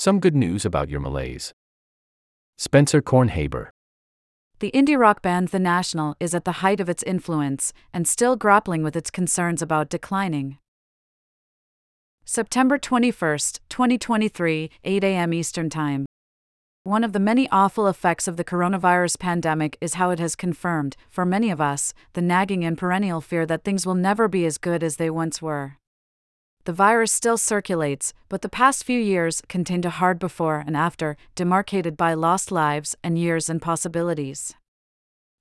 Some good news about your malaise. Spencer Kornhaber. The indie rock band The National is at the height of its influence and still grappling with its concerns about declining. September 21, 2023, 8 a.m. Eastern Time. One of the many awful effects of the coronavirus pandemic is how it has confirmed, for many of us, the nagging and perennial fear that things will never be as good as they once were. The virus still circulates, but the past few years contained a hard before and after, demarcated by lost lives and years and possibilities.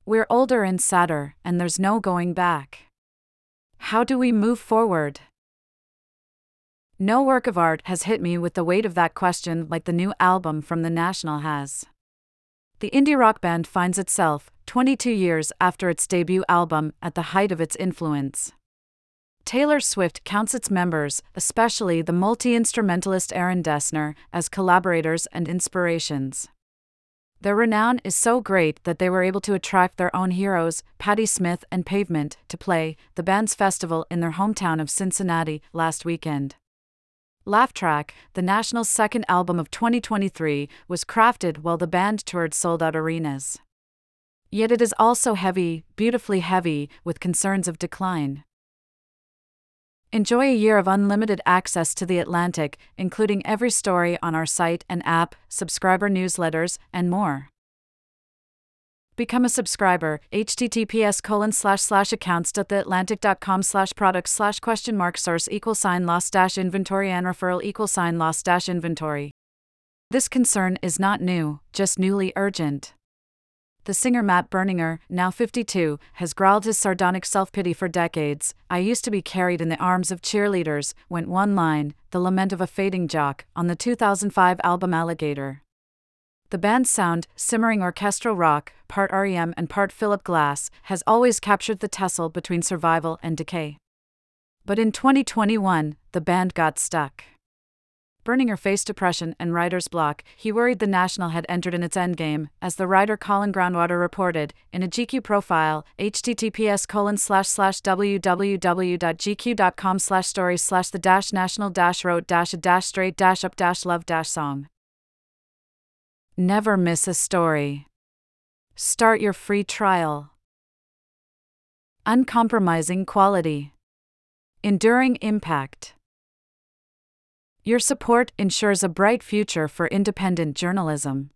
We're older and sadder, and there's no going back. How do we move forward? No work of art has hit me with the weight of that question like the new album from The National has. The indie rock band finds itself, 22 years after its debut album, at the height of its influence. Taylor Swift counts its members, especially the multi instrumentalist Aaron Dessner, as collaborators and inspirations. Their renown is so great that they were able to attract their own heroes, Patti Smith and Pavement, to play the band's festival in their hometown of Cincinnati last weekend. Laugh Track, the National's second album of 2023, was crafted while the band toured sold out arenas. Yet it is also heavy, beautifully heavy, with concerns of decline. Enjoy a year of unlimited access to The Atlantic, including every story on our site and app, subscriber newsletters, and more. Become a subscriber, https colon slash slash accounts.theatlantic.com slash products slash question mark source equal sign loss dash inventory and referral equal sign loss dash inventory. This concern is not new, just newly urgent the singer Matt Berninger, now 52, has growled his sardonic self pity for decades. I used to be carried in the arms of cheerleaders, went one line, the lament of a fading jock, on the 2005 album Alligator. The band's sound, simmering orchestral rock, part REM and part Philip Glass, has always captured the tussle between survival and decay. But in 2021, the band got stuck. Berninger face depression and writer's block, he worried the National had entered in its endgame, as the writer Colin Groundwater reported, in a GQ profile, https colon slash slash www.gq.com slash stories slash the dash national dash wrote dash a dash straight dash up dash love dash song. Never miss a story. Start your free trial. Uncompromising quality. Enduring impact. Your support ensures a bright future for independent journalism.